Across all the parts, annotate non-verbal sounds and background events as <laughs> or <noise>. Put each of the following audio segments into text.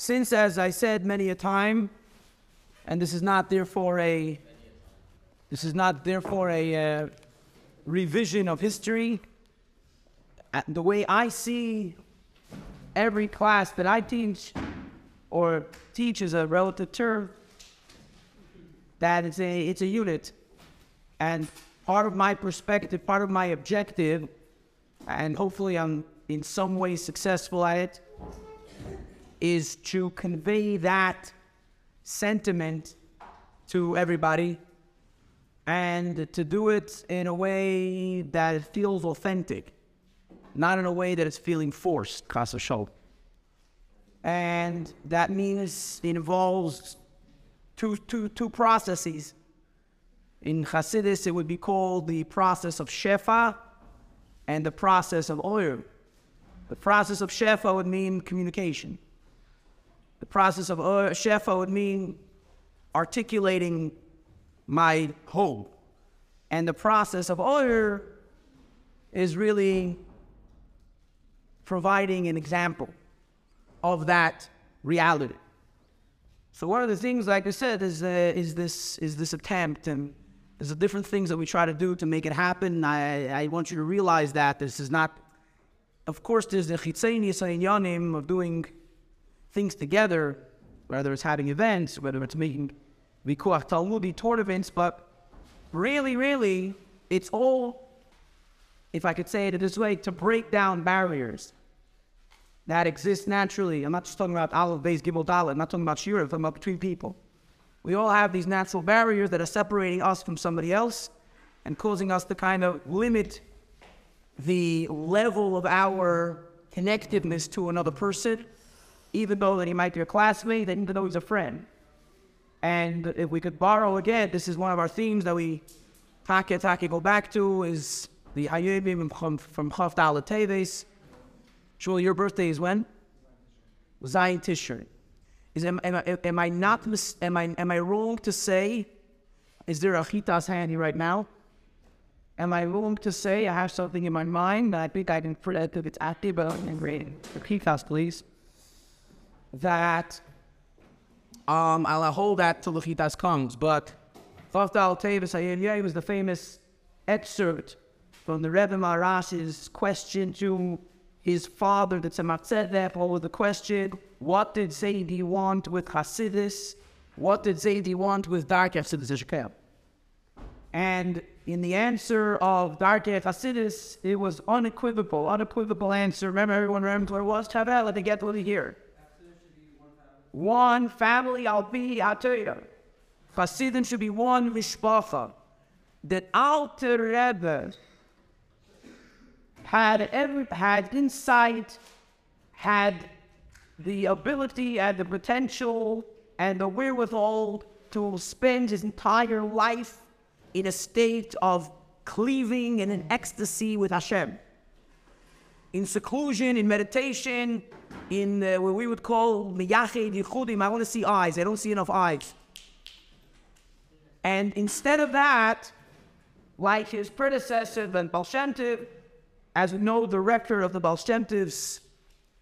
since, as I said many a time, and this is not therefore a this is not therefore a uh, revision of history. The way I see every class that I teach or teach is a relative term. That it's a it's a unit, and part of my perspective, part of my objective, and hopefully I'm in some way successful at it, is to convey that sentiment to everybody and to do it in a way that it feels authentic, not in a way that it's feeling forced, Casa Show. And that means it involves two, two, two processes. In Hasidus, it would be called the process of Shefa and the process of Oyer. The process of Shefa would mean communication. The process of Shefa would mean articulating my hope. And the process of Oyer is really providing an example of that reality. So one of the things, like I said, is uh, is this is this attempt, and there's the different things that we try to do to make it happen. I I want you to realize that this is not. Of course, there's the chitzenius yanim of doing things together, whether it's having events, whether it's making vikuach talmudi tournaments, but really, really, it's all, if I could say it in this way, to break down barriers that exist naturally. I'm not just talking about Aleph, Beis, Gimel, Dalet. I'm not talking about Shira. I'm talking about between people. We all have these natural barriers that are separating us from somebody else and causing us to kind of limit the level of our connectiveness to another person, even though that he might be a classmate, even though he's a friend. And if we could borrow again, this is one of our themes that we take take go back to is the Hayyimim from from Teves. Shul, your birthday is when? Zion Tishrei. Is am, am, I- am I not mis- am I am I wrong to say? Is there a chitas handy right now? Am I wrong to say I have something in my mind that I think I can predict if it's active, but I'm read the chitas, please. That um, I'll hold that till the chitas comes. But Chavdal Tevis Hayel was the famous excerpt from the Rebbe Maharash's question to his father, the Tzemach Tzedek, what the question? What did Zaidi want with Hasidus? What did Zaidi want with Dark Hasidus? And in the answer of Dark Hasidus, it was unequivocal, unequivocal answer. Remember, everyone remembers what it was? Tavel, let me get what hear. One family, I'll be, I'll tell you. Hasidim should be one mishpacha. That Alter Rebbe had every had insight, had the ability and the potential and the wherewithal to spend his entire life in a state of cleaving and in ecstasy with Hashem. In seclusion, in meditation, in uh, what we would call miyached yichudim. I want to see eyes. I don't see enough eyes. And instead of that, like his predecessor, Shem Tov, as we know, the rector of the Tov's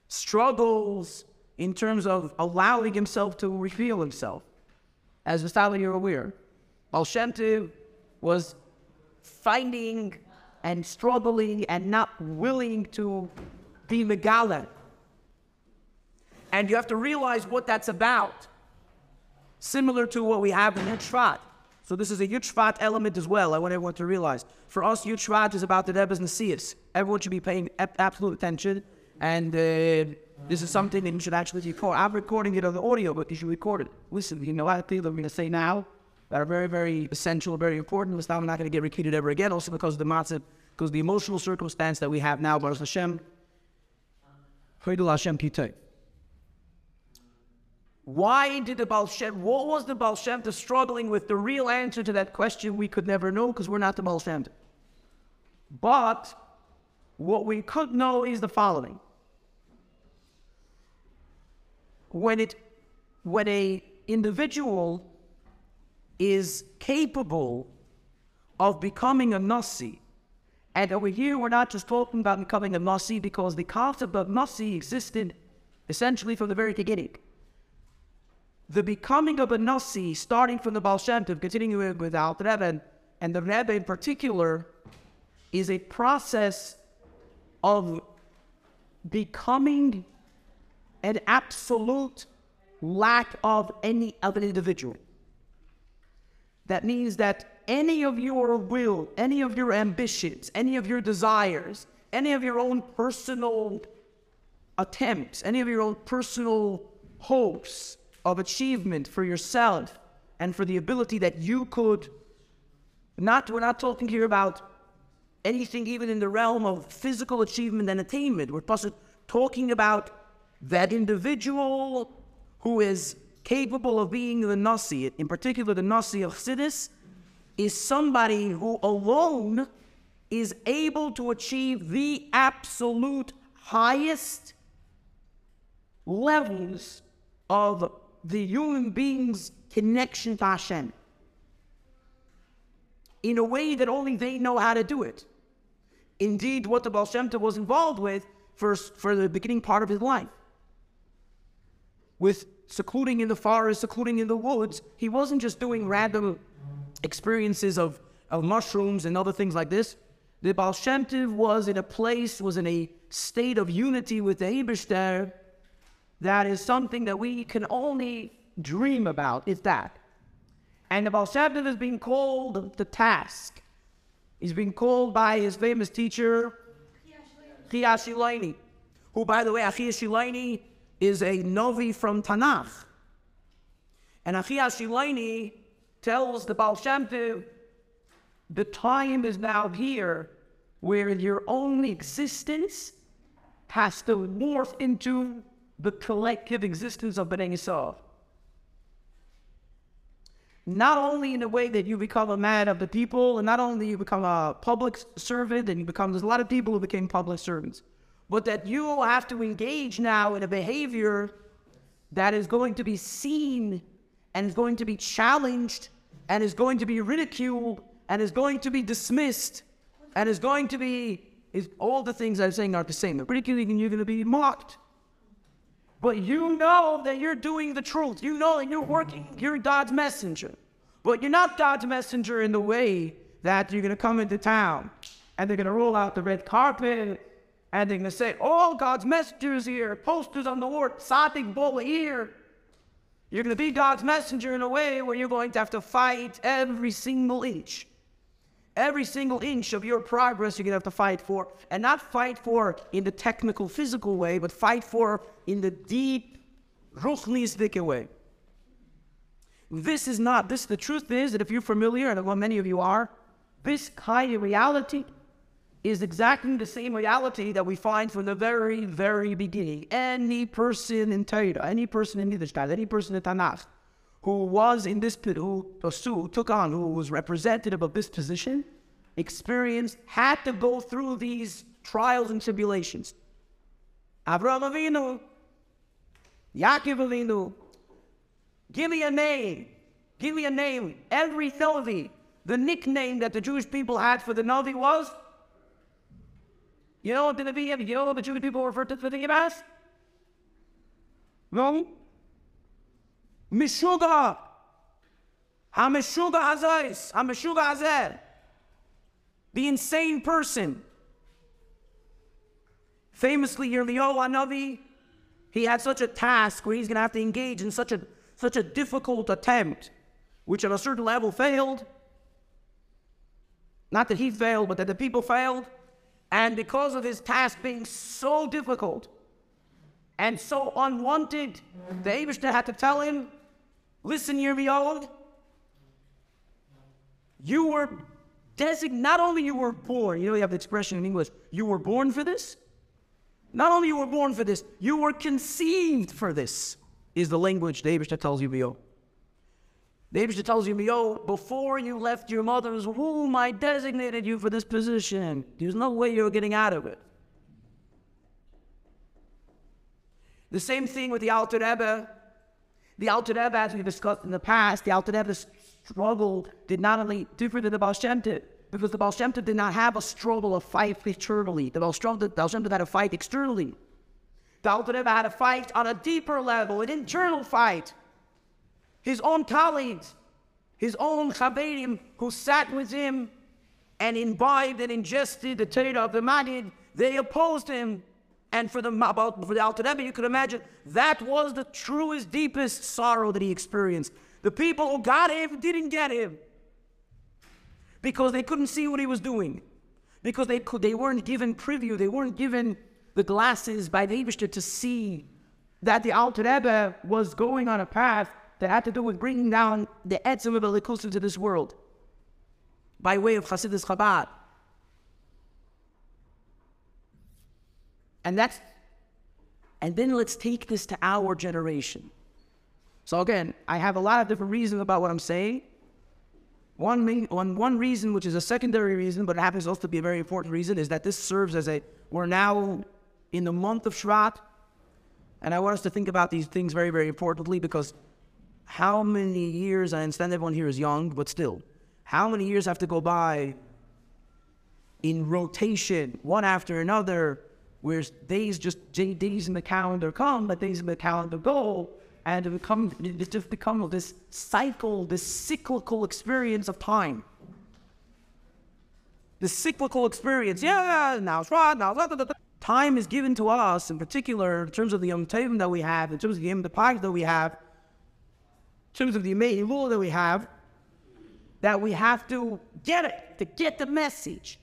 struggles in terms of allowing himself to reveal himself. As Vistali, you're aware, Tov was fighting and struggling and not willing to be Megala. And you have to realize what that's about. Similar to what we have in Yud So this is a Yud element as well. I want everyone to realize. For us, Yud is about the Rebbe's Nesius. Everyone should be paying absolute attention. And uh, this is something that you should actually record. I'm recording it on the audio, but you should record it. Listen, you know, I think I'm going to say now that are very, very essential, very important. This time I'm not going to get repeated ever again, also because of the matzah, because the emotional circumstance that we have now, Baruch Hashem, Hashem. Why did the Baal Shem, what was the Baal Shem Tov struggling with? The real answer to that question we could never know because we're not the Baal Shem But what we could know is the following. When it, when a individual is capable of becoming a Nasi, and over here we're not just talking about becoming a Nasi because the concept of Nasi existed essentially from the very beginning. The becoming of a Nasi, starting from the Baal Shem Tov, continuing with Alter Rebbe, and the Rebbe in particular, is a process of becoming an absolute lack of any of an individual. That means that any of your will, any of your ambitions, any of your desires, any of your own personal attempts, any of your own personal hopes of achievement for yourself and for the ability that you could not we're not talking here about anything even in the realm of physical achievement and attainment. We're talking about that individual who is capable of being the Nasi, in particular the Nasi of Chassidus, is somebody who alone is able to achieve the absolute highest levels of the human being's connection to Hashem in a way that only they know how to do it. Indeed, what the Baal Shem Tov was involved with for, for the beginning part of his life. With secluding in the forest, secluding in the woods, he wasn't just doing random experiences of, of mushrooms and other things like this. The Baal Shem Tov was in a place, was in a state of unity with the Eberster that is something that we can only dream about, is that. And the Tov is being called the task. He's being called by his famous teacher, Chia Shilaini, who, by the way, Chia Shilaini is a Novi from Tanakh. And Chia Shilaini tells the Baal the time is now here where your own existence has to morph into the collective existence of Bnei Yisrael. Not only in the way that you become a man of the people, and not only you become a public servant, and you become, there's a lot of people who became public servants, but that you have to engage now in a behavior that is going to be seen and is going to be challenged and is going to be ridiculed and is going to be dismissed and is going to be is all the things I'm saying are the same. Ridiculing you're going to be mocked. But you know that you're doing the truth. You know that you're working, you're God's messenger. But you're not God's messenger in the way that you're going to come into town and they're going to roll out the red carpet and they're going to say, all God's messengers here, posters on the wall, Sadik Bola here. You're going to be God's messenger in a way where you're going to have to fight every single inch. Every single inch of your progress you're going to have to fight for. And not fight for in the technical, physical way, but fight for in the deep, ruchnistic way. This is not, this, the truth is that if you're familiar, and what many of you are, this kind of reality is exactly the same reality that we find from the very, very beginning. Any person in Torah, any person in Yiddishkeit, any person in Tanakh, who was in this, who, who took on, who was representative of this position, experienced, had to go through these trials and tribulations. Avraham Avinu, Yaakov Avinu, give me a name. Give me a name. Every Navi, the nickname that the Jewish people had for the Navi was, you know what the Navi, you know what the Jewish people referred to the Navi as? No? Mishuga. HaMeshuga Hazais. HaMeshuga Hazer. The insane person. Famously, Yirmiyahu oh, Hanavi, he had such a task where he's going to have to engage in such a, such a difficult attempt, which at a certain level failed. Not that he failed, but that the people failed. And because of his task being so difficult and so unwanted, the Abishter had to tell him, Listen, Yirmiyahu, you were designated, not only you were born, you know, you have the expression in English, you were born for this. Not only you were born for this, you were conceived for this, is the language the Abishter tells you Yirmiyahu. The Abishter tells you, yo, before you left your mother's womb, I designated you for this position. There's no way you're getting out of it. The same thing with the Alter Rebbe. The Alter Rebbe, as we discussed in the past, the Alter Rebbe's struggle did not only differ than the Baal Shem Tov, because the Baal Shem did not have a struggle of fight internally. The Baal Shem Tov had a fight externally. The Alter Rebbe had a fight on a deeper level, an internal fight his own colleagues, his own Chaverim who sat with him and imbibed and ingested the Torah of the Maggid, they opposed him. And for the about for the Alter Rebbe, you could imagine that was the truest, deepest sorrow that he experienced. The people who got him didn't get him because they couldn't see what he was doing, because they could they weren't given preview, they weren't given the glasses by the Eibishter to see that the Alter Rebbe was going on a path that had to do with bringing down the Etzim of Elikus into this world by way of Hasidus Chabad. And that's, and then let's take this to our generation. So again, I have a lot of different reasons about what I'm saying. One, main, one, one reason, which is a secondary reason, but it happens also to be a very important reason, is that this serves as a, we're now in the month of Shvat, and I want us to think about these things very, very importantly because how many years, I understand everyone here is young, but still, how many years have to go by in rotation, one after another, where days just days in the calendar come, but days in the calendar go, and it become it just become this cycle, this cyclical experience of time. This cyclical experience, yeah, now it's right, now it's right, time is given to us, in particular, in terms of the Yom that we have, in terms of the Yom that we have, in terms of the Yemei law that we have, that we have to get it, to get the message.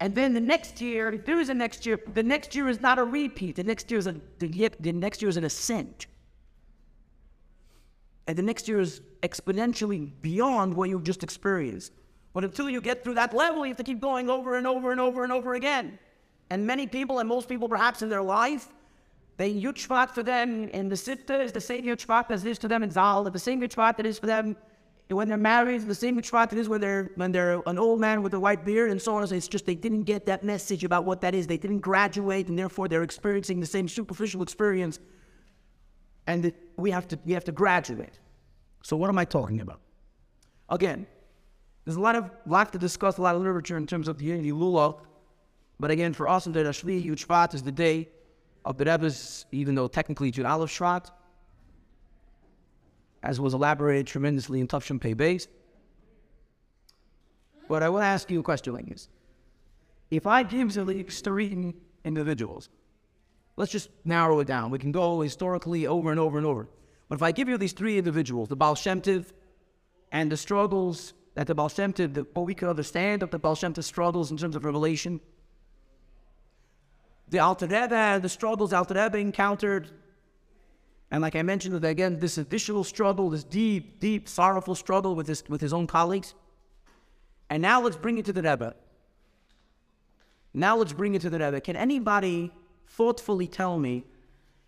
And then the next year, there is a next year, the next year is not a repeat. The next year is a the, the next year is an ascent. And the next year is exponentially beyond what you've just experienced. But until you get through that level, you have to keep going over and over and over and over again. And many people, and most people perhaps in their life, they Yud for them in the Sifta is the same Yud as it is to them in Zal, the same Yud that is for them when they're married, the same it is when they're, when they're an old man with a white beard and so on. It's just they didn't get that message about what that is. They didn't graduate, and therefore they're experiencing the same superficial experience. And we have to we have to graduate. So what am I talking about? Again, there's a lot of lot to discuss, a lot of literature in terms of the Unity Lula but again, for us in the Shvi, Shvat is the day of the Rebbe's, even though technically Yud Aleph Shvat, as was elaborated tremendously in Tufshim Pei Beis. But I will ask you a question like this. If I give the three individuals, let's just narrow it down. We can go historically over and over and over. But if I give you these three individuals, the Baal Shem Tov, and the struggles that the Baal Shem Tov, the, what we can understand of the Baal Shem Tov struggles in terms of revelation, the Alter Rebbe, the struggles Alter Rebbe encountered. And like I mentioned again, this additional struggle, this deep, deep, sorrowful struggle with his, with his own colleagues. And now let's bring it to the Rebbe. Now let's bring it to the Rebbe. Can anybody thoughtfully tell me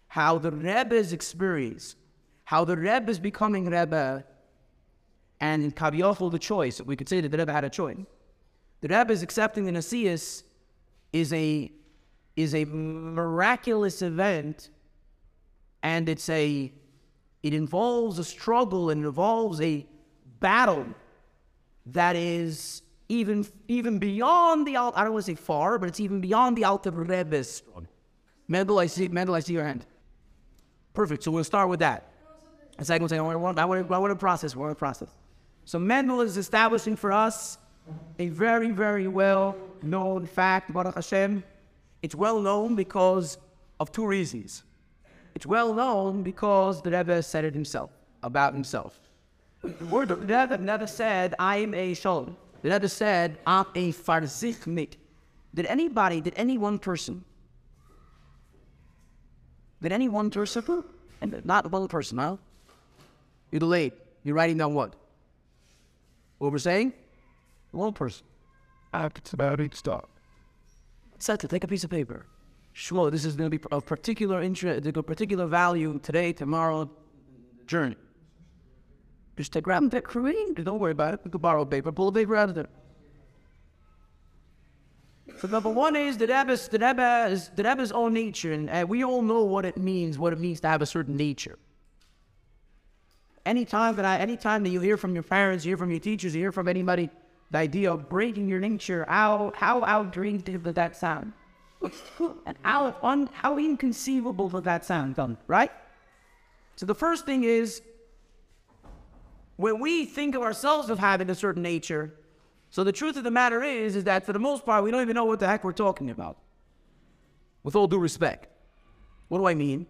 how the Rebbe's experience, how the Rebbe is becoming Rebbe, and in Kaviyachol the choice, we could say that the Rebbe had a choice. The Rebbe is accepting the Nesius is a is a miraculous event and it's a it involves a struggle and it involves a battle that is even even beyond the I don't want to say far, but it's even beyond the Alter Rebbe's. Mendel, I see Mendel, I see your hand. Perfect. So we'll start with that. A second thing, I want, I want, I want to process. I want to process. So Mendel is establishing for us a very, very well known fact, Baruch Hashem, it's well known because of two reasons. It's well known because the Rebbe said it himself, about himself. The Rebbe never said, I'm a shalom. The Rebbe said, I'm a farzich mit. Did anybody, did any one person, did any one person, and not one person, huh? You're delayed. You're writing down what? What we're saying? One person. It's about each stop. Settle, take a piece of paper. Shmuel, this is going to be of particular interest, of particular value today, tomorrow, journey. Just take grab that cream. Don't worry about it. You can borrow a paper. Pull a paper out of there. So number one is the Rebbe's, the Rebbe's, the Rebbe's own nature, and uh, we all know what it means, what it means to have a certain nature. Anytime that I, anytime that you hear from your parents, you hear from your teachers, you hear from anybody the idea of breaking your nature, how how outrageous does that sound? <laughs> and how un, how inconceivable does that sound, right? So the first thing is when we think of ourselves as having a certain nature, so the truth of the matter is, is that for the most part, we don't even know what the heck we're talking about. With all due respect. What do I mean?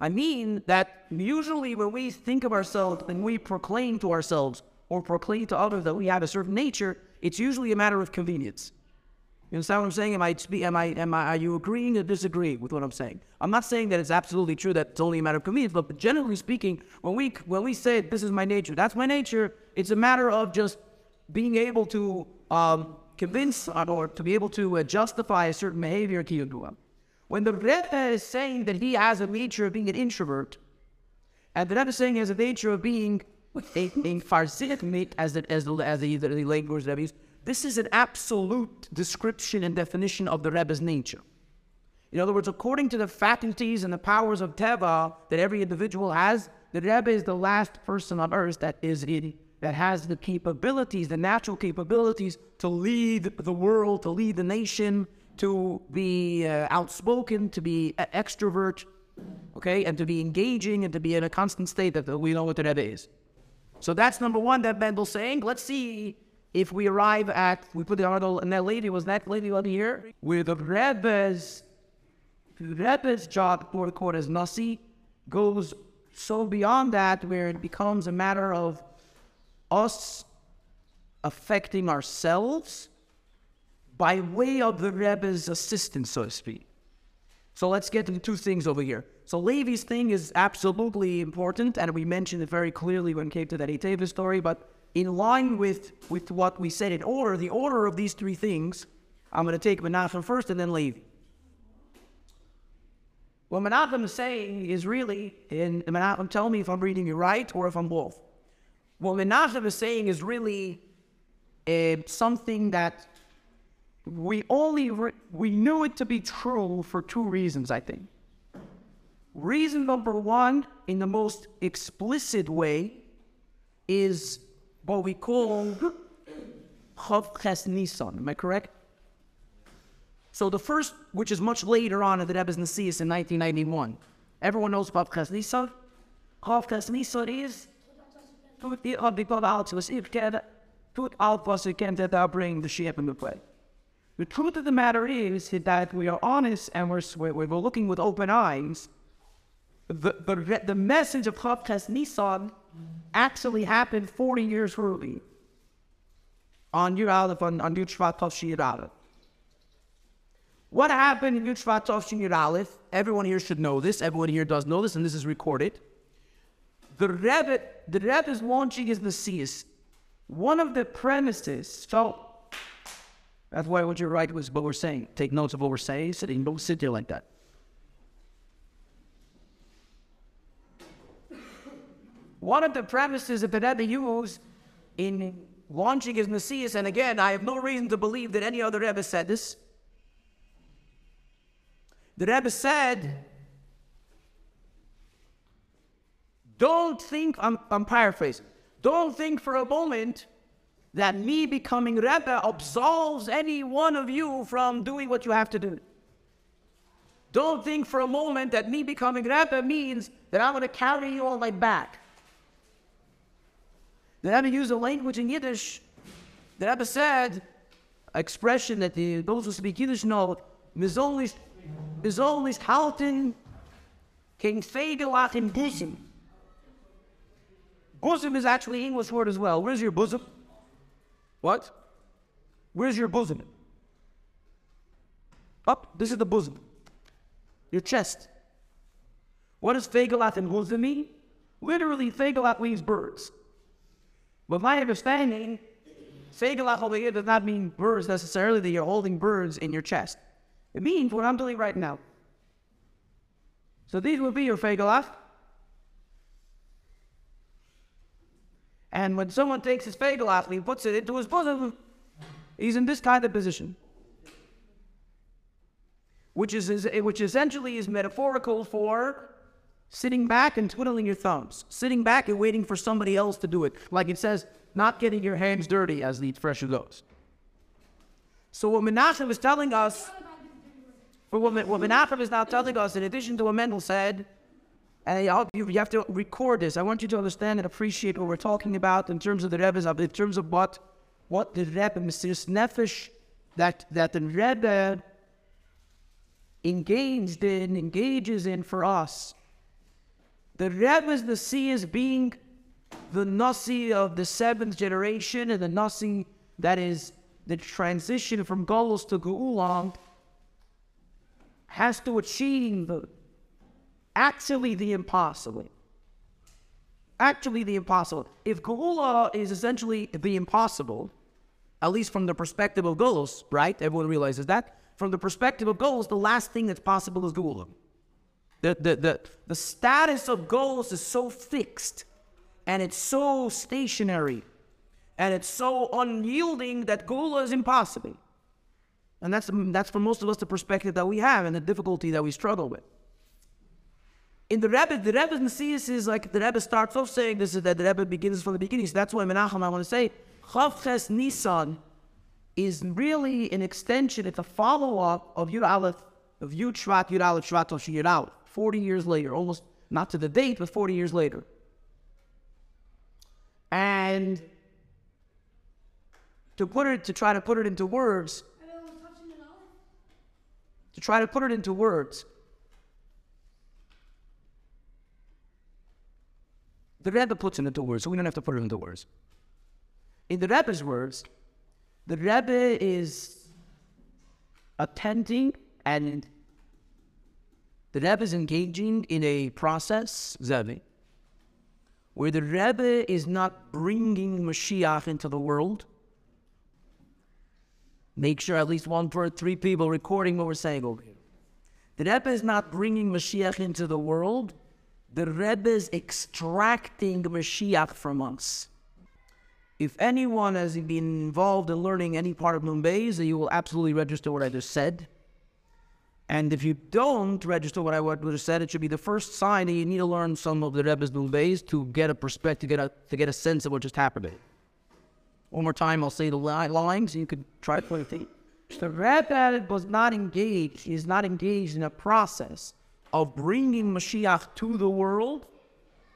I mean that usually when we think of ourselves and we proclaim to ourselves or proclaim to others that we have a certain nature, it's usually a matter of convenience. You understand what I'm saying? Am I, am I, am I, are you agreeing or disagreeing with what I'm saying? I'm not saying that it's absolutely true that it's only a matter of convenience, but generally speaking, when we, when we say this is my nature, that's my nature, it's a matter of just being able to um, convince or to be able to uh, justify a certain behavior. When the Rebbe is saying that he has a nature of being an introvert, and the Rebbe is saying he has a nature of being a, a farzik, as, the, as, the, as the, the language this is an absolute description and definition of the Rebbe's nature. In other words, according to the faculties and the powers of Teva that every individual has, the Rebbe is the last person on earth that is in, that has the capabilities, the natural capabilities to lead the world, to lead the nation, to be uh, outspoken, to be an extrovert, okay, and to be engaging and to be in a constant state that we know what the Rebbe is. So that's number one that Mendel's saying. Let's see if we arrive at, we put the article, and that lady, was that lady over here? Where the Rebbe's, Rebbe's job, quote unquote, as Nasi, goes so beyond that where it becomes a matter of us affecting ourselves by way of the Rebbe's assistance, so to speak. So let's get to the two things over here. So Levi's thing is absolutely important, and we mentioned it very clearly when it came to that Eteva story, but in line with, with what we said in order, the order of these three things, I'm going to take Menachem first and then Levi. What Menachem is saying is really, and Menachem, tell me if I'm reading you right or if I'm both. What Menachem is saying is really uh, something that we only re- we knew it to be true for two reasons, I think. Reason number one, in the most explicit way, is what we call Chav Ches Nisan. Am I correct? So the first, which is much later on in the Rebbe's Nesius in 1991. Everyone knows about Ches Nisan. Chav Ches Nisan is put the people out to us put out again that bring the sheep in the way. The truth of the matter is that we are honest and we're, we're looking with open eyes. The, the, the message of Chav Ches Nisan actually happened 40 years early on Yud Aleph, on, on Yud Shvat Tov Aleph. What happened in Yud Shvat Tov Aleph? Everyone here should know this. Everyone here does know this, and this is recorded. The Rebbe, the Rebbe is launching his Messias. One of the premises, so that's why what you write was what we're saying. Take notes of what we're saying. Sitting, don't sit there like that. One of the premises that the Rebbe used in launching his Messias, and again, I have no reason to believe that any other Rebbe said this. The Rebbe said, Don't think, I'm, I'm paraphrasing, don't think for a moment that me becoming Rebbe absolves any one of you from doing what you have to do. Don't think for a moment that me becoming Rebbe means that I'm going to carry you on my back. The Rebbe used a language in Yiddish. The Rebbe said, expression that the, those who speak Yiddish know, Mizolish, Mizolish halten, king fegelach in bosom. Bosom is actually English word as well. Where's your bosom? What? Where's your bosom? Up, this is the bosom. Your chest. What does fegelat and bosom mean? Literally, fegelat means birds. But my understanding, Fegalach over here does not mean birds necessarily, that you're holding birds in your chest. It means what I'm doing right now. So these would be your Fegalach. And when someone takes his Fegalach he puts it into his bosom, he's in this kind of position. Which is which essentially is metaphorical for sitting back and twiddling your thumbs, sitting back and waiting for somebody else to do it. Like it says, not getting your hands dirty, as the expression goes. So what Menachem is telling us, what, what Menachem is now telling us, in addition to what Mendel said, And I, you, you have to record this. I want you to understand and appreciate what we're talking about in terms of the Rebbe's, in terms of what, what the Rebbe, Mesirus Nefesh, that, that the Rebbe engaged in, engages in for us. The Rebbe's the sea is being the Nasi of the seventh generation and the Nasi that is the transition from Golos to Geula has to achieve actually the impossible. Actually, the impossible. If Geula is essentially the impossible, at least from the perspective of Golos, right? Everyone realizes that. From the perspective of Golos, the last thing that's possible is Geula. The, the, the, the status of goals is so fixed and it's so stationary and it's so unyielding that goal is impossible. And that's, that's for most of us the perspective that we have and the difficulty that we struggle with. In the Rebbe, the Rebbe's Messias is like the Rebbe starts off saying this is that the Rebbe begins from the beginning. So that's why Menachem, I want to say, Chavches Nisan is really an extension, it's a follow up of Yud Aleph, of Yud Shvat, Yud Aleph, Shvat, Yud Aleph, 40 years later, almost not to the date, but 40 years later. And to put it, to try to put it into words, to try to put it into words, the Rebbe puts it into words, so we don't have to put it into words. In the Rebbe's words, the Rebbe is attending and the Rebbe is engaging in a process, Zevi, where the Rebbe is not bringing Mashiach into the world. Make sure at least one per three people recording what we're saying over here. The Rebbe is not bringing Mashiach into the world. The Rebbe is extracting Mashiach from us. If anyone has been involved in learning any part of Mumbai, you will absolutely register what I just said. And if you don't register what I would have said, it should be the first sign that you need to learn some of the Rebbe's Nulbeis to get a perspective, to get a, to get a sense of what just happened. One more time, I'll say the li- lines, you could try to it. The Rebbe was not engaged, he is not engaged in a process of bringing Mashiach to the world.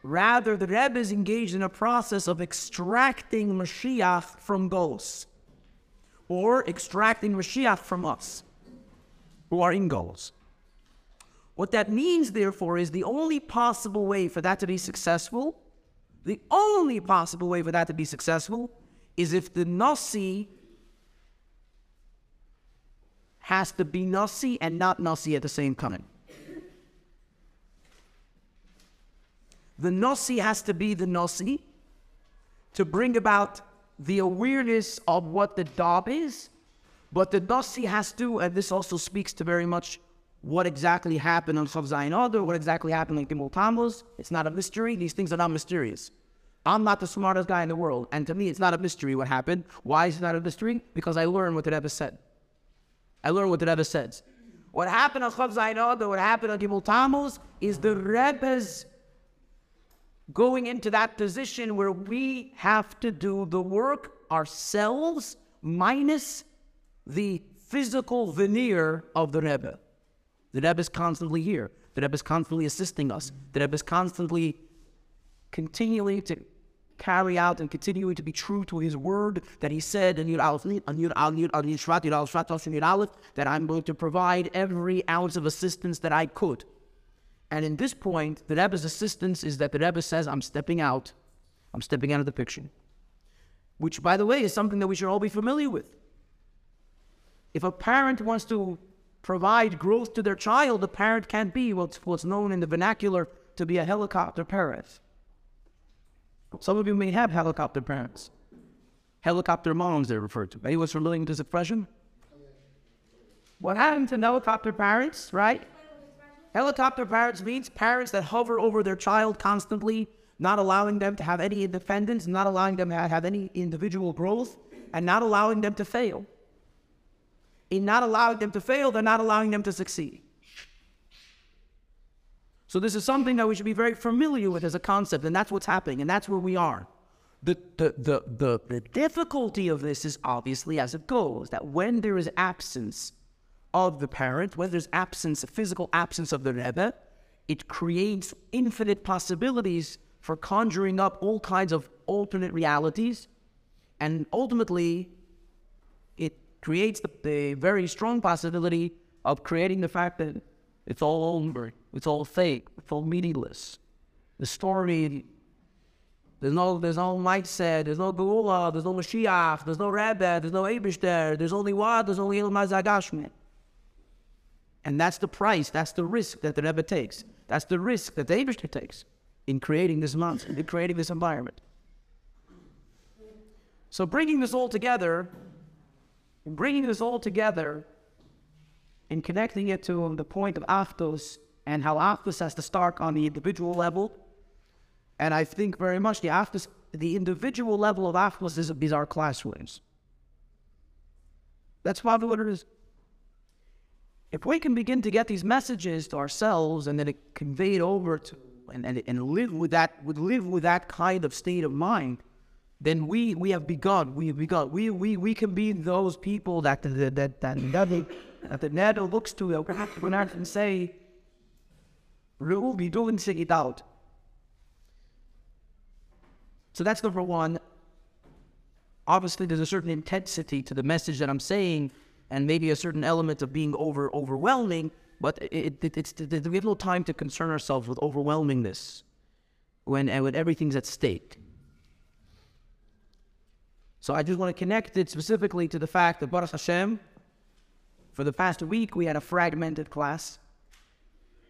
Rather, the Rebbe is engaged in a process of extracting Mashiach from Golos, or extracting Mashiach from us who are in Golos. What that means, therefore, is the only possible way for that to be successful, the only possible way for that to be successful is if the Nasi has to be Nasi and not Nasi at the same time. The Nasi has to be the Nasi to bring about the awareness of what the Dab is but the Nasi has to, and this also speaks to very much what exactly happened on Chav Zayin Adar, what exactly happened on Gimel Tammuz. It's not a mystery. These things are not mysterious. I'm not the smartest guy in the world, and to me, it's not a mystery what happened. Why is it not a mystery? Because I learned what the Rebbe said. I learned what the Rebbe says. What happened on Chav Zayin Adar, what happened on Gimel Tammuz, is the Rebbe's going into that position where we have to do the work ourselves minus the physical veneer of the Rebbe. The Rebbe is constantly here. The Rebbe is constantly assisting us. The Rebbe is constantly continuing to carry out and continuing to be true to his word that he said in Yud Aleph, that I'm going to provide every ounce of assistance that I could. And in this point, the Rebbe's assistance is that the Rebbe says, I'm stepping out. I'm stepping out of the picture. Which, by the way, is something that we should all be familiar with. If a parent wants to provide growth to their child, the parent can't be what's, what's known in the vernacular to be a helicopter parent. Some of you may have helicopter parents. Helicopter moms, they're referred to. Anyone's familiar with this expression? What happened to helicopter parents, right? Helicopter parents means parents that hover over their child constantly, not allowing them to have any independence, not allowing them to have any individual growth, and not allowing them to fail in not allowing them to fail, they're not allowing them to succeed. So this is something that we should be very familiar with as a concept, and that's what's happening, and that's where we are. The, the, the, the, the difficulty of this is obviously as it goes, that when there is absence of the parent, when there's absence, a physical absence of the Rebbe, it creates infinite possibilities for conjuring up all kinds of alternate realities. And ultimately, creates the, the very strong possibility of creating the fact that it's all over, it's all fake, it's all meaningless. The story, there's no, there's no mindset, there's no Geula, there's no Mashiach, there's no Rebbe, there's no Eibishter, there's only what? There's only Ilmaz Agashmi. And that's the price, that's the risk that the Rebbe takes. That's the risk that the Eibishter takes in creating this monster, in creating this environment. So bringing this all together, bringing this all together, and connecting it to the point of Achdus and how Achdus has to start on the individual level. And I think very much the Achdus, the individual level of Achdus is, is our classrooms. That's probably what it is. If we can begin to get these messages to ourselves and then it conveyed over to and, and, and live with that would live with that kind of state of mind, then we we have begun. We have begun. We we, we can be those people that that that that, that, the Ned looks to uh, when I can say, "We'll be doing it out." So that's number one. Obviously, there's a certain intensity to the message that I'm saying, and maybe a certain element of being over overwhelming. But it, it, it's we have little time to concern ourselves with overwhelming this when when everything's at stake. So I just want to connect it specifically to the fact that Baruch Hashem, for the past week we had a fragmented class.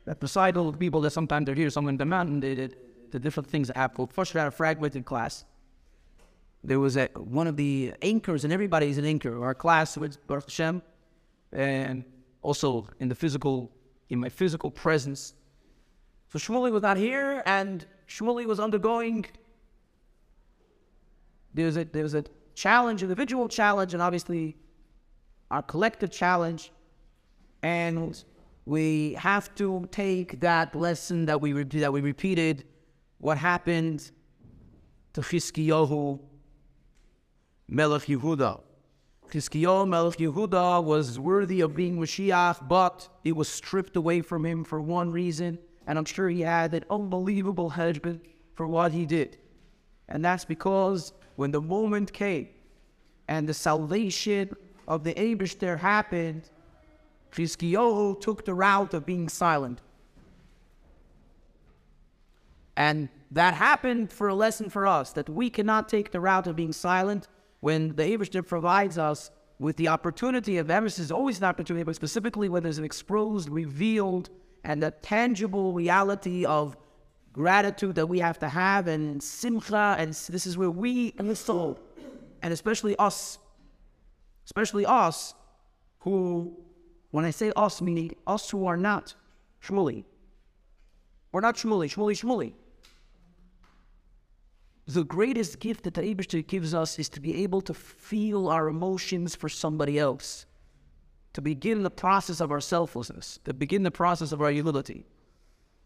That all the people that sometimes they're here, some in the mountain, they did the different things that happen. First we had a fragmented class. There was a, one of the anchors, and everybody's an anchor. Our class with Baruch Hashem, and also in the physical, in my physical presence. So Shmuley was not here, and Shmuley was undergoing. There's a there's a challenge, individual challenge, and obviously our collective challenge, and we have to take that lesson that we that we repeated. What happened to Chizkiyahu, Melech Yehuda? Chizkiyahu Melech Yehuda was worthy of being Mashiach, but it was stripped away from him for one reason, and I'm sure he had an unbelievable husband for what he did. And that's because when the moment came and the salvation of the Abishter happened, Chizkiyahu took the route of being silent. And that happened for a lesson for us that we cannot take the route of being silent when the Abishter provides us with the opportunity of emphasis is always an opportunity, but specifically when there's an exposed, revealed, and a tangible reality of gratitude that we have to have and simcha, and this is where we and the soul, and especially us, especially us, who, when I say us, meaning us who are not Shmuli. We're not Shmuli, Shmuli, Shmuli. The greatest gift that the Abishter gives us is to be able to feel our emotions for somebody else, to begin the process of our selflessness, to begin the process of our humility.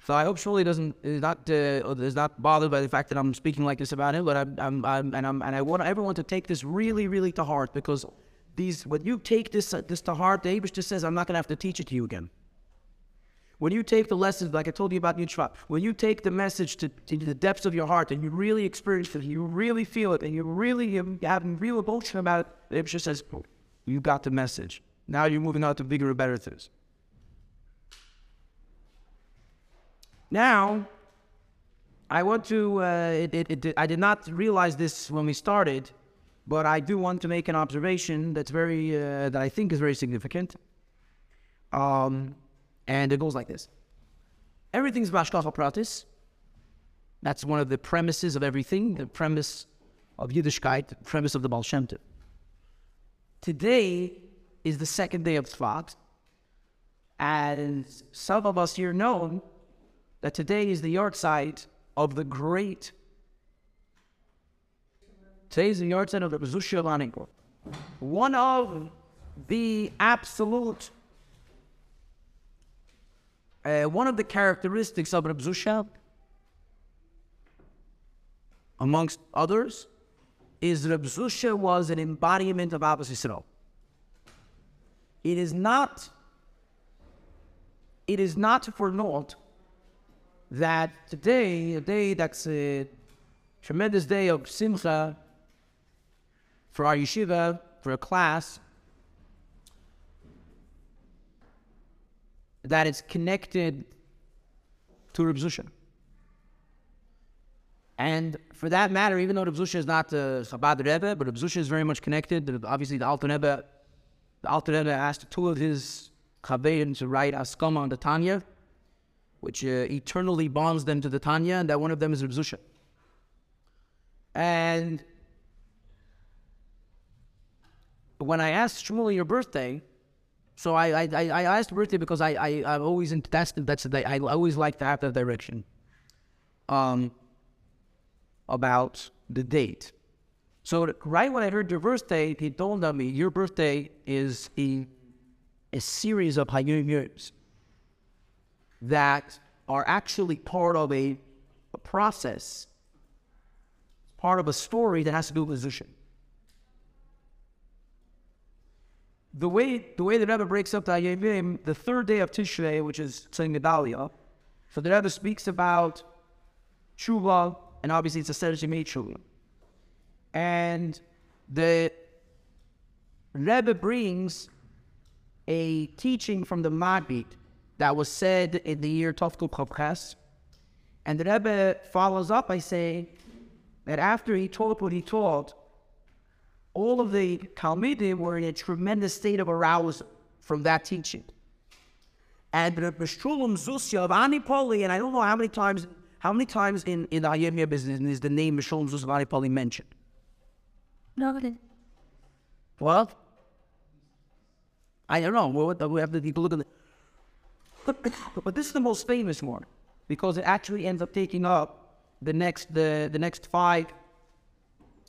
So I hope Shmuley doesn't is not uh, is not bothered by the fact that I'm speaking like this about him, but I'm, I'm, I'm and I'm and I want everyone to take this really really to heart because these when you take this uh, this to heart, the just says I'm not going to have to teach it to you again. When you take the lessons, like I told you about Yitzhak, when you take the message to, to, the depths of your heart and you really experience it, you really feel it, and you really have real emotion about it, the Abishter says, you got the message. Now you're moving on to bigger and better things. Now, I want to, uh, it, it, it, I did not realize this when we started, but I do want to make an observation that's very, uh, that I think is very significant. Um, and it goes like this. Everything's Hashgacha Pratis. That's one of the premises of everything, the premise of Yiddishkeit, the premise of the Baal Shem Tov. Today is the second day of Shvat, and some of us here know that today is the yahrzeit of the great. Today is the yahrzeit of the Laninko. One of the absolute, uh, one of the characteristics of Reb amongst others, is Reb was an embodiment of Ahavas Yisrael. It is not, it is not for naught that today, a day that's a tremendous day of simcha for our yeshiva, for a class, that is connected to Reb. And for that matter, even though Reb is not the Chabad Rebbe, but Reb is very much connected. Obviously, the Alter Rebbe, the Alter Rebbe asked two of his Chaverim to write Askama on the Tanya, which uh, eternally bonds them to the Tanya, and that one of them is Reb. And when I asked Shmuel your birthday, so I I, I asked birthday because I I I'm always in that's I always like to have that direction. Um. About the date. So right when I heard your birthday, he told me your birthday is a a series of Hayom Yoms that are actually part of a, a process, part of a story that has to do with Zusha. the way the way the Rebbe breaks up the Hayom, the third day of Tishrei, which is Tzom Gedalia, so the Rebbe speaks about tshuva, and obviously it's a Serge tshuva. And the Rebbe brings a teaching from the Maggid that was said in the year Tovkul Chavches. And the Rebbe follows up by saying that after he taught what he taught, all of the Talmidim were in a tremendous state of arousal from that teaching. And the Meshulem Zusya of Anipoli, and I don't know how many times, how many times in, in the Hayom business is the name Meshulem Zusya of Anipoli mentioned? No, Well, I don't know. Well, we have to look at it. But, this is the most famous one because it actually ends up taking up the next the, the next five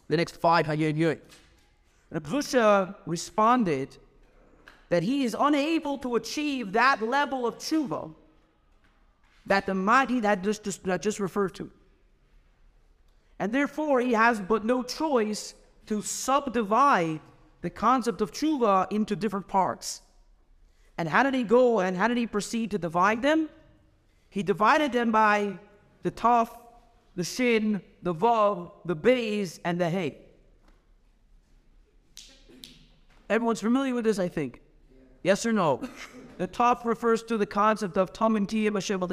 the next five Hayom Rabusha responded that he is unable to achieve that level of tshuva that the mighty that just, just, that just referred to. And therefore, he has but no choice to subdivide the concept of tshuva into different parts. And how did he go and how did he proceed to divide them? He divided them by the taf, the shin, the vav, the bays, and the hay. Everyone's familiar with this, I think. Yes or no? The top refers to the concept of Tom and Tia Hashem. Behold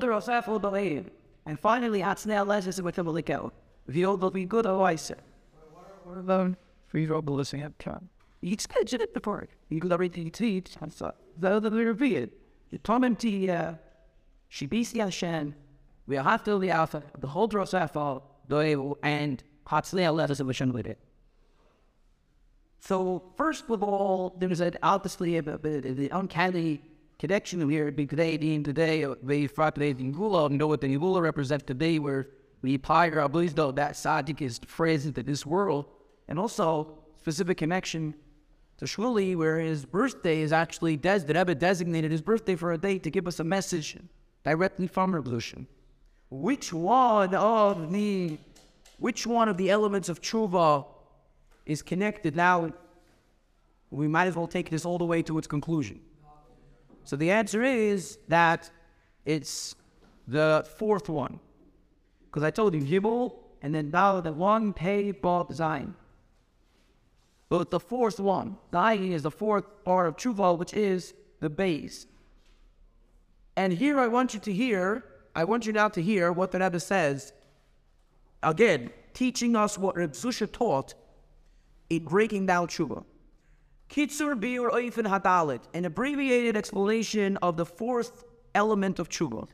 the Rosafel Baleim. And finally, Atznei Alezis with him Alikam. Vio will be good otherwise. What about free roll listening at time? Each page in it before. You could already teach. So, though the revealed. Tom and Tia. Shibisi Hashem, we have to the Alpha, the whole Drosafal, and Hatzliah letters of Hashem with it. So, first of all, there's an obviously the uncanny connection here being today, we in Gula, know what the Gula represents today, where we apply our beliefs, though that Sadiq is present in this world, and also specific connection to Shmuli, where his birthday is actually, des- the Rebbe designated his birthday for a day to give us a message directly from revolution. Which one of the which one of the elements of tshuva is connected? Now, we might as well take this all the way to its conclusion. So the answer is that it's the fourth one. Because I told you Gibel and then now the one pay Bob design. But the fourth one, the is the fourth part of tshuva, which is the base. And here I want you to hear, I want you now to hear what the Rebbe says. Again, teaching us what Reb Zusha taught in breaking down tshuva. Kitzur Biur oifen hadalit, an abbreviated explanation of the fourth element of tshuva.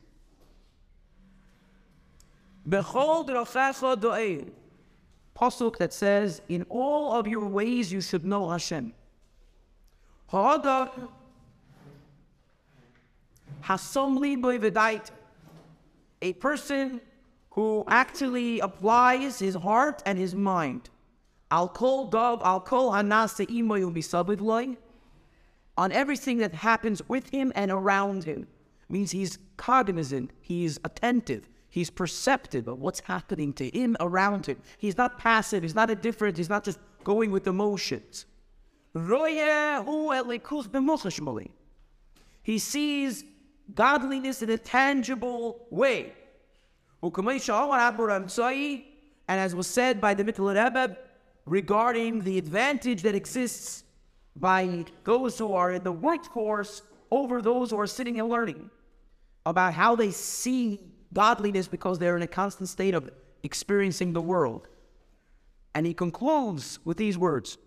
Behold rachacha do'eh. Pasuk that says, in all of your ways you should know Hashem. Ha'ada Hasomli Boivedait, a person who actually applies his heart and his mind. Al kol dov, al kol hanase imoyu on everything that happens with him and around him. Means he's cognizant, he's attentive, he's perceptive of what's happening to him around him. He's not passive, he's not indifferent, he's not just going with the motions. Royehu elikus b'mochashmoli. He sees godliness in a tangible way. And as was said by the Mittel Rebbe regarding the advantage that exists by those who are in the workforce over those who are sitting and learning about how they see godliness because they're in a constant state of experiencing the world. And he concludes with these words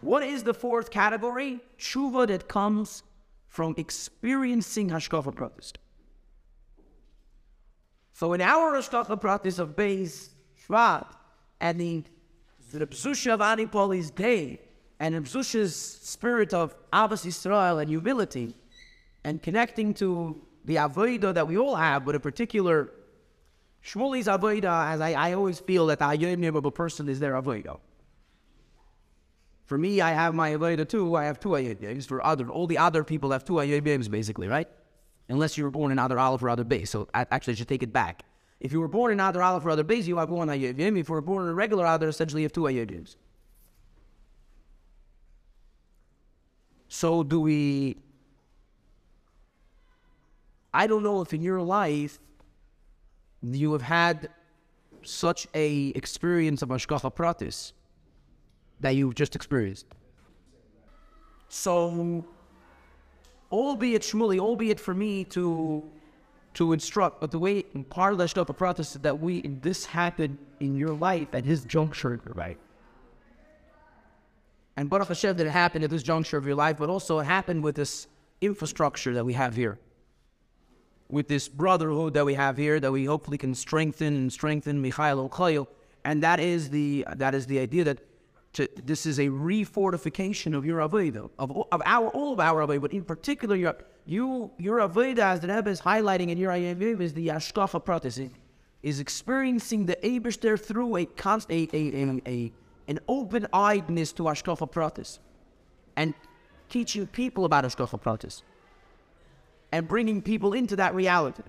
What is the fourth category? Tshuva that comes from experiencing Hashgacha Pratis. So in our Hashgacha Pratis of Beis Shvat and the the Pzusha of Anipoli's day and Pzusha's spirit of Ahavas Yisrael and humility and connecting to the Avodah that we all have, but a particular Shmuli's Avodah, as I, I always feel that the Ayyim of a person is their Avodah. For me, I have my Avodah too. I have two Ayyim. For other, all the other people have two Ayyim basically, right? Unless you were born in other Aleph or other base. So actually, I should take it back. If you were born in other Aleph or other base, you have one Ayyim. If you were born in a regular other, essentially you have two Ayyim. So do we. I don't know if in your life you have had such a experience of Hashgacha Pratis that you've just experienced. So, albeit Shmuli, albeit for me to to instruct, but the way in of the Hashgacha Pratis that we this happened in your life at his juncture, right? And Baruch Hashem that it happened at this juncture of your life, but also it happened with this infrastructure that we have here with this brotherhood that we have here that we hopefully can strengthen and strengthen Michael Ochayo. And that is the that is the idea that to, this is a refortification of your avodah, of, of our all of our avodah, but in particular your you your avodah as the Rebbe is highlighting in your ayavim is the hashgacha pratis, is experiencing the Eberster through a constant a, a, a, an open-eyedness to hashgacha pratis, and teaching people about hashgacha pratis and bringing people into that reality.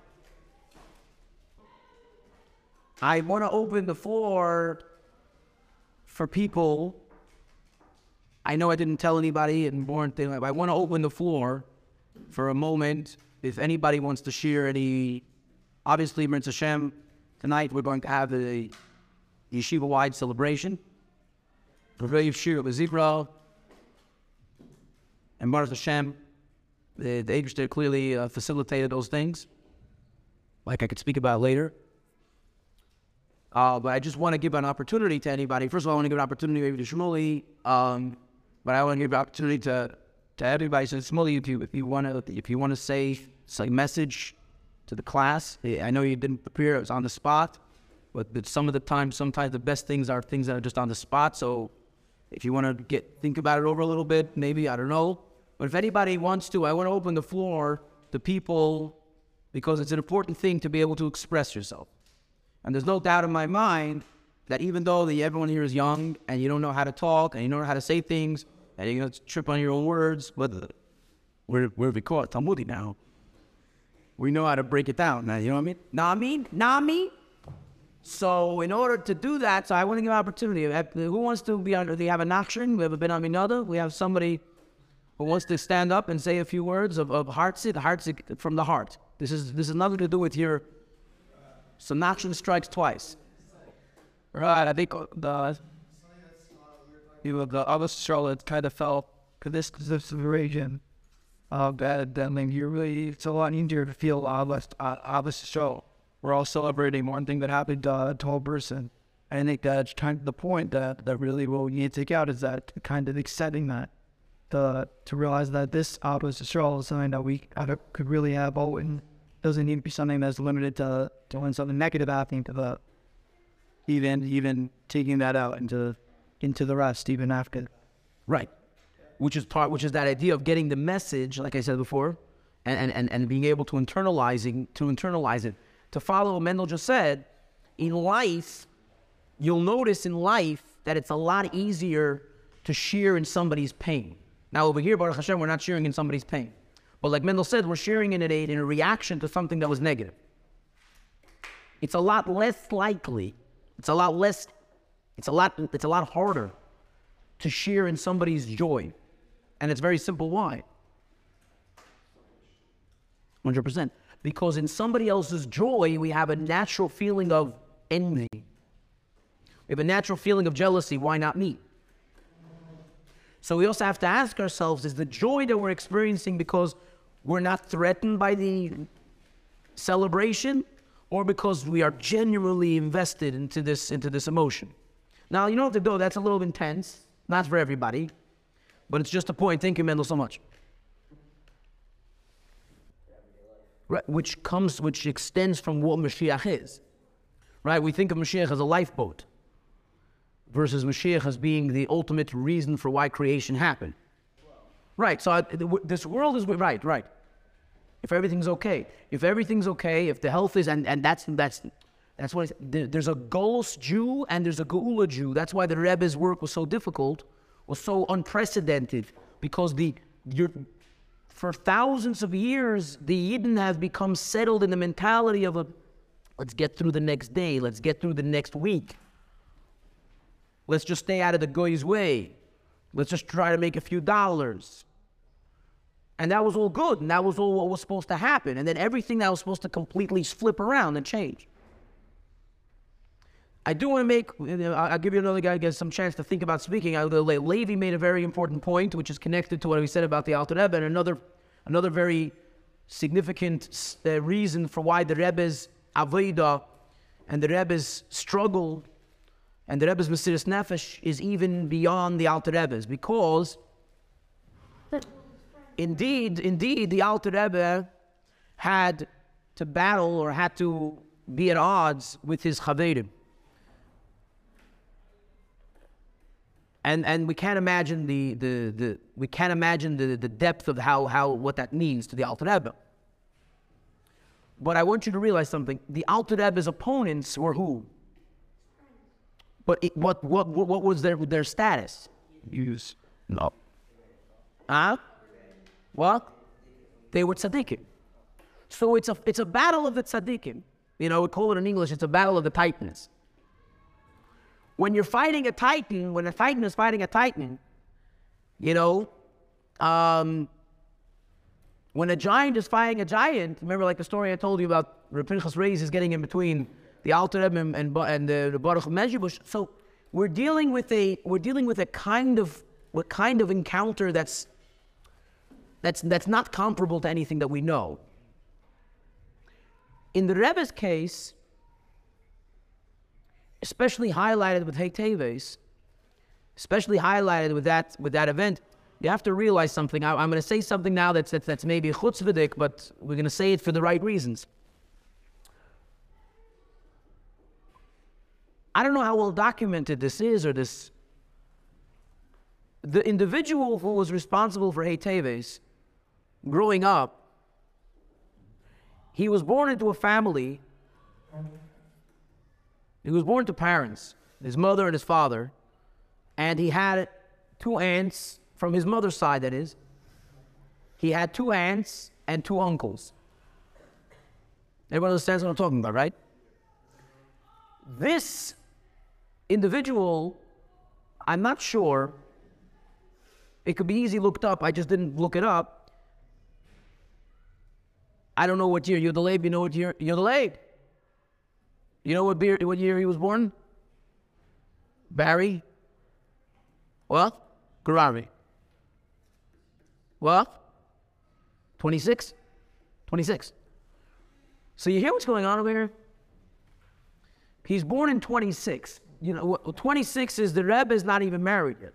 I want to open the floor for people. I know I didn't tell anybody and born thing. I want to open the floor for a moment. If anybody wants to share any, obviously, Mirz Hashem, tonight we're going to have a yeshiva wide celebration. Rev Shir Zikra and Mirz Hashem. The, the clearly uh, facilitated those things, like I could speak about later. Uh, but I just want to give an opportunity to anybody. First of all, I want to give an opportunity maybe to Shmuley, um, but I want to give an opportunity to to everybody. So Shmuley, if you if you want to if you want to say say message to the class, I know you didn't prepare; it was on the spot. But, but some of the time, sometimes the best things are things that are just on the spot. So if you want to get think about it over a little bit, maybe I don't know. But if anybody wants to, I want to open the floor to people because it's an important thing to be able to express yourself. And there's no doubt in my mind that even though the, everyone here is young and you don't know how to talk and you don't know how to say things and you're to trip on your own words, but uh, we're, we're caught Talmudic now. We know how to break it down now, you know what I mean? Nami? Nami? So in order to do that, so I want to give an opportunity. Who wants to be under? Do you have a nachshon? We have a ben aminada. We have somebody who wants to stand up and say a few words of, of heartsit, heartsit from the heart. This is this is nothing to do with your so action strikes twice. Right, I think uh, the you know, the other Charlotte kind of felt this consideration of that then like you really it's a lot easier to feel Abbas uh, Abbas show. We're all celebrating one thing that happened uh, to a person. I think that's kind of the point that, that really what we need to take out is that kind of accepting that to to realize that this auto is something that we could really have. Oh, and doesn't need to be something that's limited to to when something negative happening to the even even taking that out into into the rest even after. Right. Which is part which is that idea of getting the message, like I said before, and, and, and being able to internalizing to internalize it. To follow what Mendel just said, in life, you'll notice in life that it's a lot easier to share in somebody's pain. Now over here, Baruch Hashem, we're not sharing in somebody's pain. But like Mendel said, we're sharing in it in a reaction to something that was negative. It's a lot less likely, it's a lot less It's a lot. It's a lot harder to share in somebody's joy, and it's very simple. Why? Hundred percent. Because in somebody else's joy, we have a natural feeling of envy. We have a natural feeling of jealousy. Why not me? So we also have to ask ourselves: Is the joy that we're experiencing because we're not threatened by the celebration, or because we are genuinely invested into this into this emotion? Now you know what to do. That's a little intense. Not for everybody, but it's just a point. Thank you, Mendel, so much. Right, which comes, which extends from what Mashiach is. Right? We think of Mashiach as a lifeboat versus Mashiach as being the ultimate reason for why creation happened. Right. So I, this world is right. Right. If everything's okay, if everything's okay, if the health is, and, and that's that's that's there, there's a Golos Jew and there's a Geula Jew. That's why the Rebbe's work was so difficult, was so unprecedented, because the for thousands of years, the Yidden have become settled in the mentality of a let's get through the next day, let's get through the next week. Let's just stay out of the goy's way. Let's just try to make a few dollars. And that was all good, and that was all what was supposed to happen. And then everything that was supposed to completely flip around and change. I do want to make, I'll give you another guy, get some chance to think about speaking. I, Levi made a very important point, which is connected to what we said about the Alter Rebbe, and another, another very significant uh, reason for why the Rebbe's Avodah and the Rebbe's struggle and the Rebbe's Mesirus Nefesh is even beyond the Alter Rebbe's, because indeed, indeed, the Alter Rebbe had to battle or had to be at odds with his Chavedim. And and we can't imagine the the, the we can't imagine the, the depth of how how what that means to the Alter Rebbe. But I want you to realize something: the Alter Rebbe's opponents were who? But it, what what what was their their status? Use. No. Huh? What? They were tzaddikim. So it's a it's a battle of the tzaddikim. You know, we call it in English. It's a battle of the titans. When you're fighting a titan, when a titan is fighting a titan, you know, um, when a giant is fighting a giant, remember like the story I told you about Rapinchas Reis is getting in between the Alter Rebbe and, and, and the, the Baruch Mezhibush. So we're dealing with a we're dealing with a kind of what kind of encounter that's that's that's not comparable to anything that we know. In the Rebbe's case, especially highlighted with Hei Teves, especially highlighted with that with that event, you have to realize something. I, am going to say something now that's, that's, that's maybe chutzvidik, but we're going to say it for the right reasons. I don't know how well documented this is or this. The individual who was responsible for Hei Teves growing up, he was born into a family he was born to parents, his mother and his father, and he had two aunts from his mother's side, that is. He had two aunts and two uncles. Everyone understands what I'm talking about, right? This individual, I'm not sure, it could be easy looked up, I just didn't look it up. I don't know what year, you're delayed, you know what year, you're delayed. You know what, beer, what year he was born? Barry? What? Gourary. What? 26? 26. So you hear what's going on over here? He's born in 26. You know, 26 is the Rebbe is not even married yet.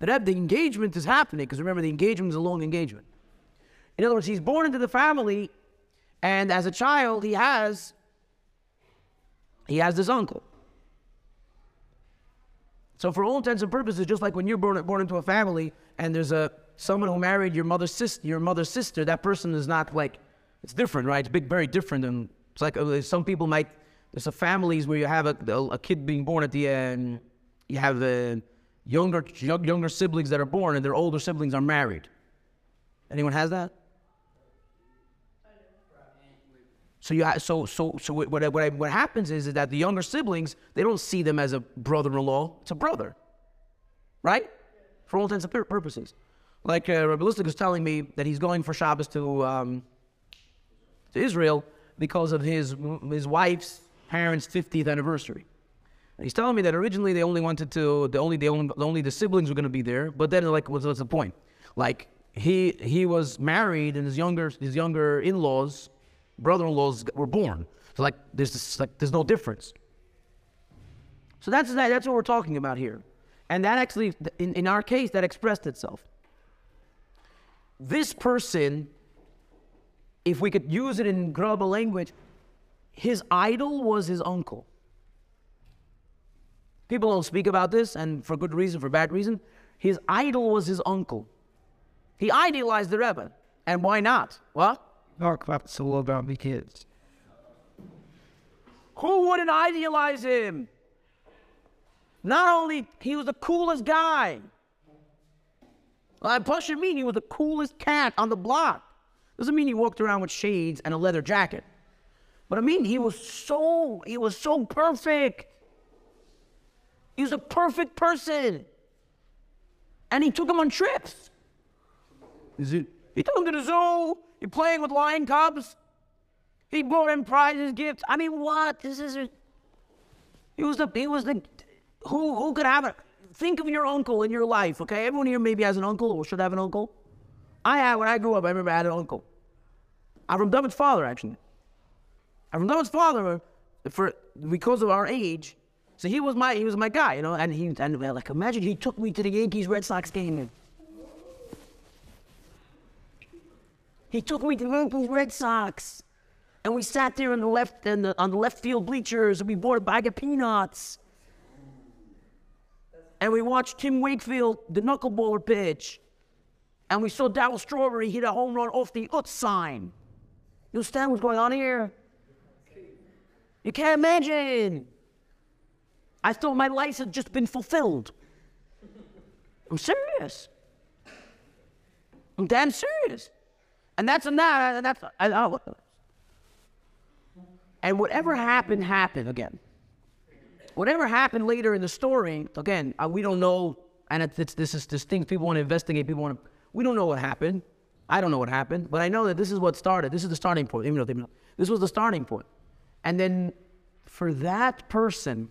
The Rebbe, the engagement is happening because remember, the engagement is a long engagement. In other words, he's born into the family, and as a child, he has he has this uncle. So for all intents and purposes, just like when you're born, born into a family and there's a someone who married your mother's sister, your mother's sister, that person is not like it's different, right? It's big, very different. And it's like uh, some people might. There's some families where you have a, a kid being born at the end. You have the younger younger siblings that are born, and their older siblings are married. Anyone has that? So you so so so what what what, happens is, is that the younger siblings they don't see them as a brother-in-law. It's a brother, right? For all intents and purposes. Like uh, Rabbi Lustig was telling me that he's going for Shabbos to um, to Israel because of his his wife's parents' 50th anniversary. And he's telling me that originally they only wanted to the only the only, only the siblings were going to be there, but then like what's, what's the point? Like he he was married and his younger his younger in-laws brother-in-laws were born. So like there's this, like there's no difference. So that's that, that's what we're talking about here, and that actually in, in our case that expressed itself. This person, if we could use it in global language, his idol was his uncle. People don't speak about this, and for good reason, for bad reason. His idol was his uncle. He idealized the Rebbe, and why not? What? Talk about all about the kids. Who wouldn't idealize him? Not only he was the coolest guy. Well, Pusher mean he was the coolest cat on the block. Doesn't mean he walked around with shades and a leather jacket. But I mean he was so he was so perfect. He was a perfect person. And he took him on trips. Is it? He took him to the zoo. He playing with lion cubs. He brought him prizes, gifts. I mean, what? This is. He was the. He was the. Who who could have it? Think of your uncle in your life, okay? Everyone here maybe has an uncle or should have an uncle. I had when I grew up. I remember I had an uncle. I'm from David's father, actually. I'm from David's father uh, for because of our age. So he was my he was my guy, you know. And he and like imagine he took me to the Yankees Red Sox game. He took me to the Yankees Red Sox. And we sat there on the left in the, on the left field bleachers and we bought a bag of peanuts. And we watched Tim Wakefield, the knuckleballer pitch. And we saw Darryl Strawberry hit a home run off the ut sign. You understand what's going on here? You can't imagine. I thought my life had just been fulfilled. I'm serious. I'm damn serious. And that's and that and that's I, I, and whatever happened happened again. Whatever happened later in the story, again, uh, we don't know, and it's, it's this is this thing people want to investigate. People want to. We don't know what happened. I don't know what happened, but I know that this is what started. This is the starting point. Even though they, this was the starting point, and then for that person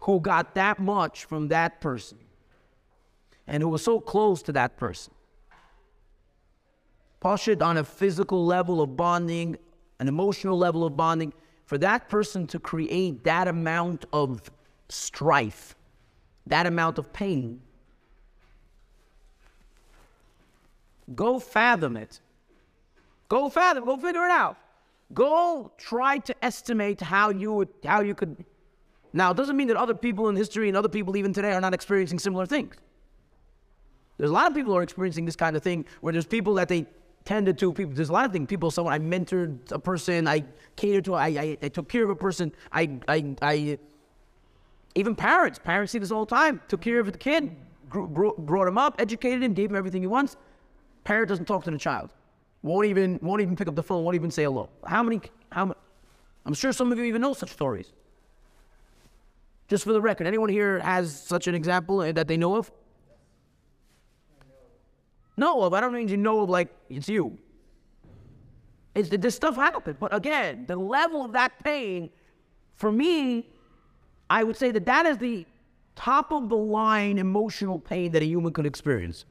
who got that much from that person, and who was so close to that person, Pashit on a physical level of bonding, an emotional level of bonding, for that person to create that amount of strife, that amount of pain, go fathom it. Go fathom, go figure it out. Go try to estimate how you would, how you could. Now, it doesn't mean that other people in history and other people even today are not experiencing similar things. There's a lot of people who are experiencing this kind of thing where there's people that they tended to people. There's a lot of things. People, someone I mentored a person, I catered to, I, I, I took care of a person. I, I, I, even parents, parents see this all the time. Took care of the kid, grew, brought him up, educated him, gave him everything he wants. Parent doesn't talk to the child. Won't even, won't even pick up the phone. Won't even say hello. How many? How? I'm sure some of you even know such stories. Just for the record, anyone here has such an example that they know of? Know of. I don't mean you know of like it's you. It's that this stuff happened. But again, the level of that pain, for me, I would say that that is the top of the line emotional pain that a human could experience.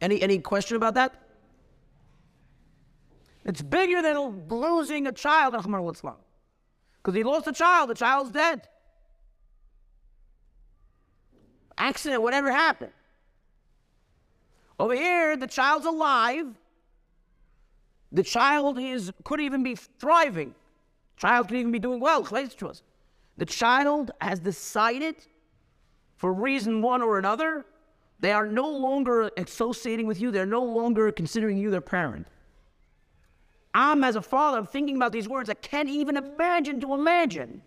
Any any question about that? It's bigger than losing a child, because he lost a child, the child's dead accident, whatever happened. Over here, the child's alive. The child is could even be thriving. Child could even be doing well, close to us. The child has decided, for reason one or another, they are no longer associating with you. They're no longer considering you their parent. I'm, as a father, I'm thinking about these words. I can't even imagine to imagine.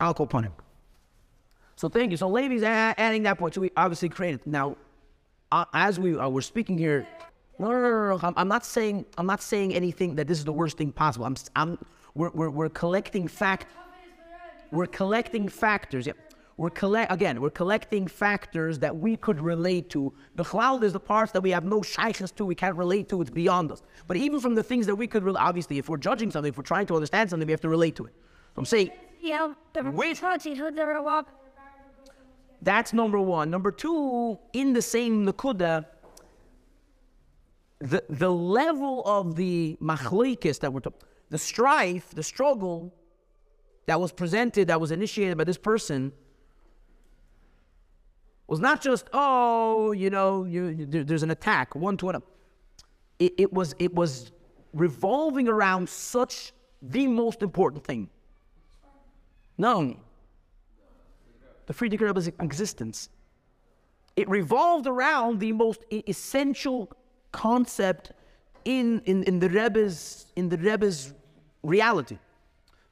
I'll go upon him. So thank you. So Levi's adding that point. So we obviously created. Now, uh, as we uh, we're speaking here, no, no, no, no, no. I'm, not saying I'm not saying anything that this is the worst thing possible. I'm, I'm we're, we're, we're collecting fact. We're collecting factors. Yeah. We're collect again. We're collecting factors that we could relate to. The cloud is the parts that we have no shaykhs to. We can't relate to. It's beyond us. But even from the things that we could, obviously, if we're judging something, if we're trying to understand something, we have to relate to it. So I'm saying Yeah, the Wait. Chauncey who they were walking. That's number one. Number two, in the same Nakuda, the, the level of the machlekes that we're talking, the strife, the struggle that was presented, that was initiated by this person, was not just, oh, you know, you, you- there's an attack, one to another. It, it, was, it was revolving around such the most important thing. No, the Frierdiker Rebbe's existence. It revolved around the most essential concept in, in, in the Rebbe's in the Rebbe's reality,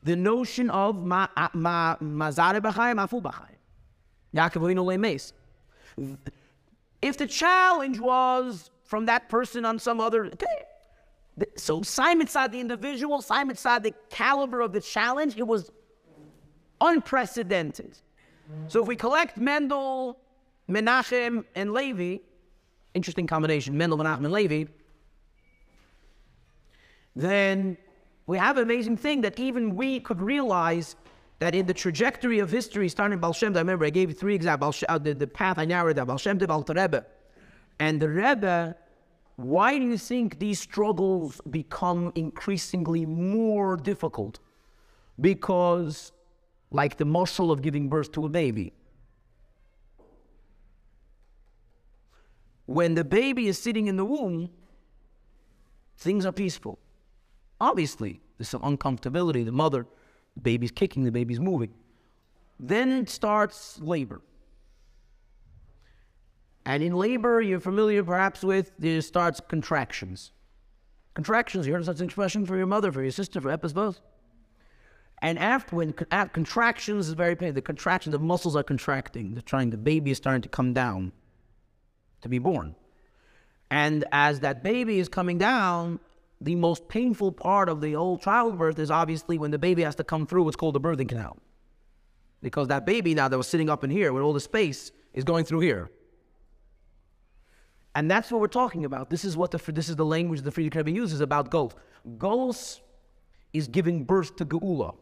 the notion of ma ma mazare b'chayim afu b'chayim. Yaakov. If the challenge was from that person on some other, okay. So Simon saw the individual, Simon saw the caliber of the challenge. It was unprecedented. So if we collect Mendel, Menachem, and Levi, interesting combination, Mendel, Menachem, and Levi, then we have an amazing thing that even we could realize that in the trajectory of history, starting Baal Shem I remember I gave you three examples, uh, the, the path I narrowed down, Baal Shem Alter Rebbe. And the Rebbe, why do you think these struggles become increasingly more difficult? Because, like the muscle of giving birth to a baby, when the baby is sitting in the womb, things are peaceful. Obviously, there's some uncomfortability. The mother, the baby's kicking, the baby's moving. Then starts labor. And in labor, you're familiar perhaps with, there starts contractions. Contractions, you heard such an expression for your mother, for your sister, for Epis both. And after when con- contractions is very painful, the contraction, the muscles are contracting. They're trying, the baby is starting to come down to be born. And as that baby is coming down, the most painful part of the whole childbirth is obviously when the baby has to come through what's called the birthing canal. Because that baby now that was sitting up in here with all the space is going through here. And that's what we're talking about. This is what the this is the language the Frierdiker Rebbe uses about Golf. Golus is giving birth to Geula.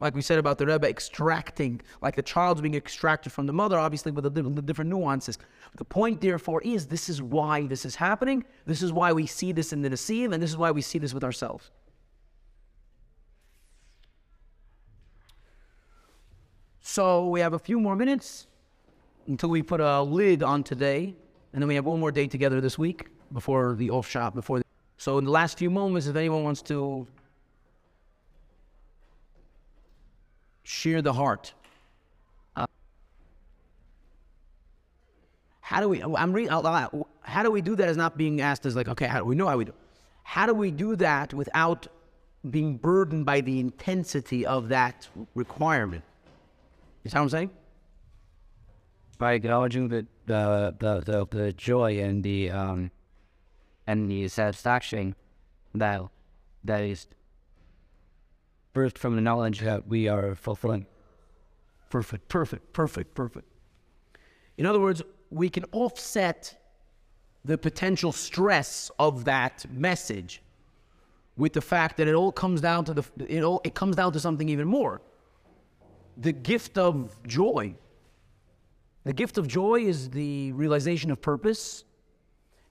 Like we said about the Rebbe extracting, like the child's being extracted from the mother, obviously with the, the different nuances. The point, therefore, is this is why this is happening. This is why we see this in the Nesius, and this is why we see this with ourselves. So we have a few more minutes until we put a lid on today, and then we have one more day together this week before the off shop. Before, the, so in the last few moments, if anyone wants to share the heart. Uh, how do we? I'm reading out loud. How do we do that? Is not being asked as like, okay, how do we know how we do? How do we do that without being burdened by the intensity of that requirement? You see what I'm saying? by acknowledging the the, the, the, the joy and the um and the satisfaction that that is birthed from the knowledge that we are fulfilling. Perfect, perfect, perfect, perfect. In other words, we can offset the potential stress of that message with the fact that it all comes down to the it all it comes down to something even more. The gift of joy. The gift of joy is the realization of purpose,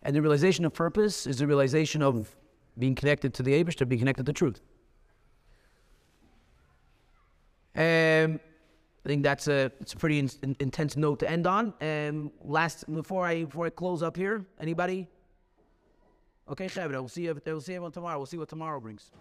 and the realization of purpose is the realization of being connected to the Abishter, being connected to truth. Um, I think that's a it's a pretty in, in- intense note to end on. Um, last before I before I close up here, anybody? Okay, Chevra, we'll see you. We'll see everyone tomorrow. We'll see what tomorrow brings.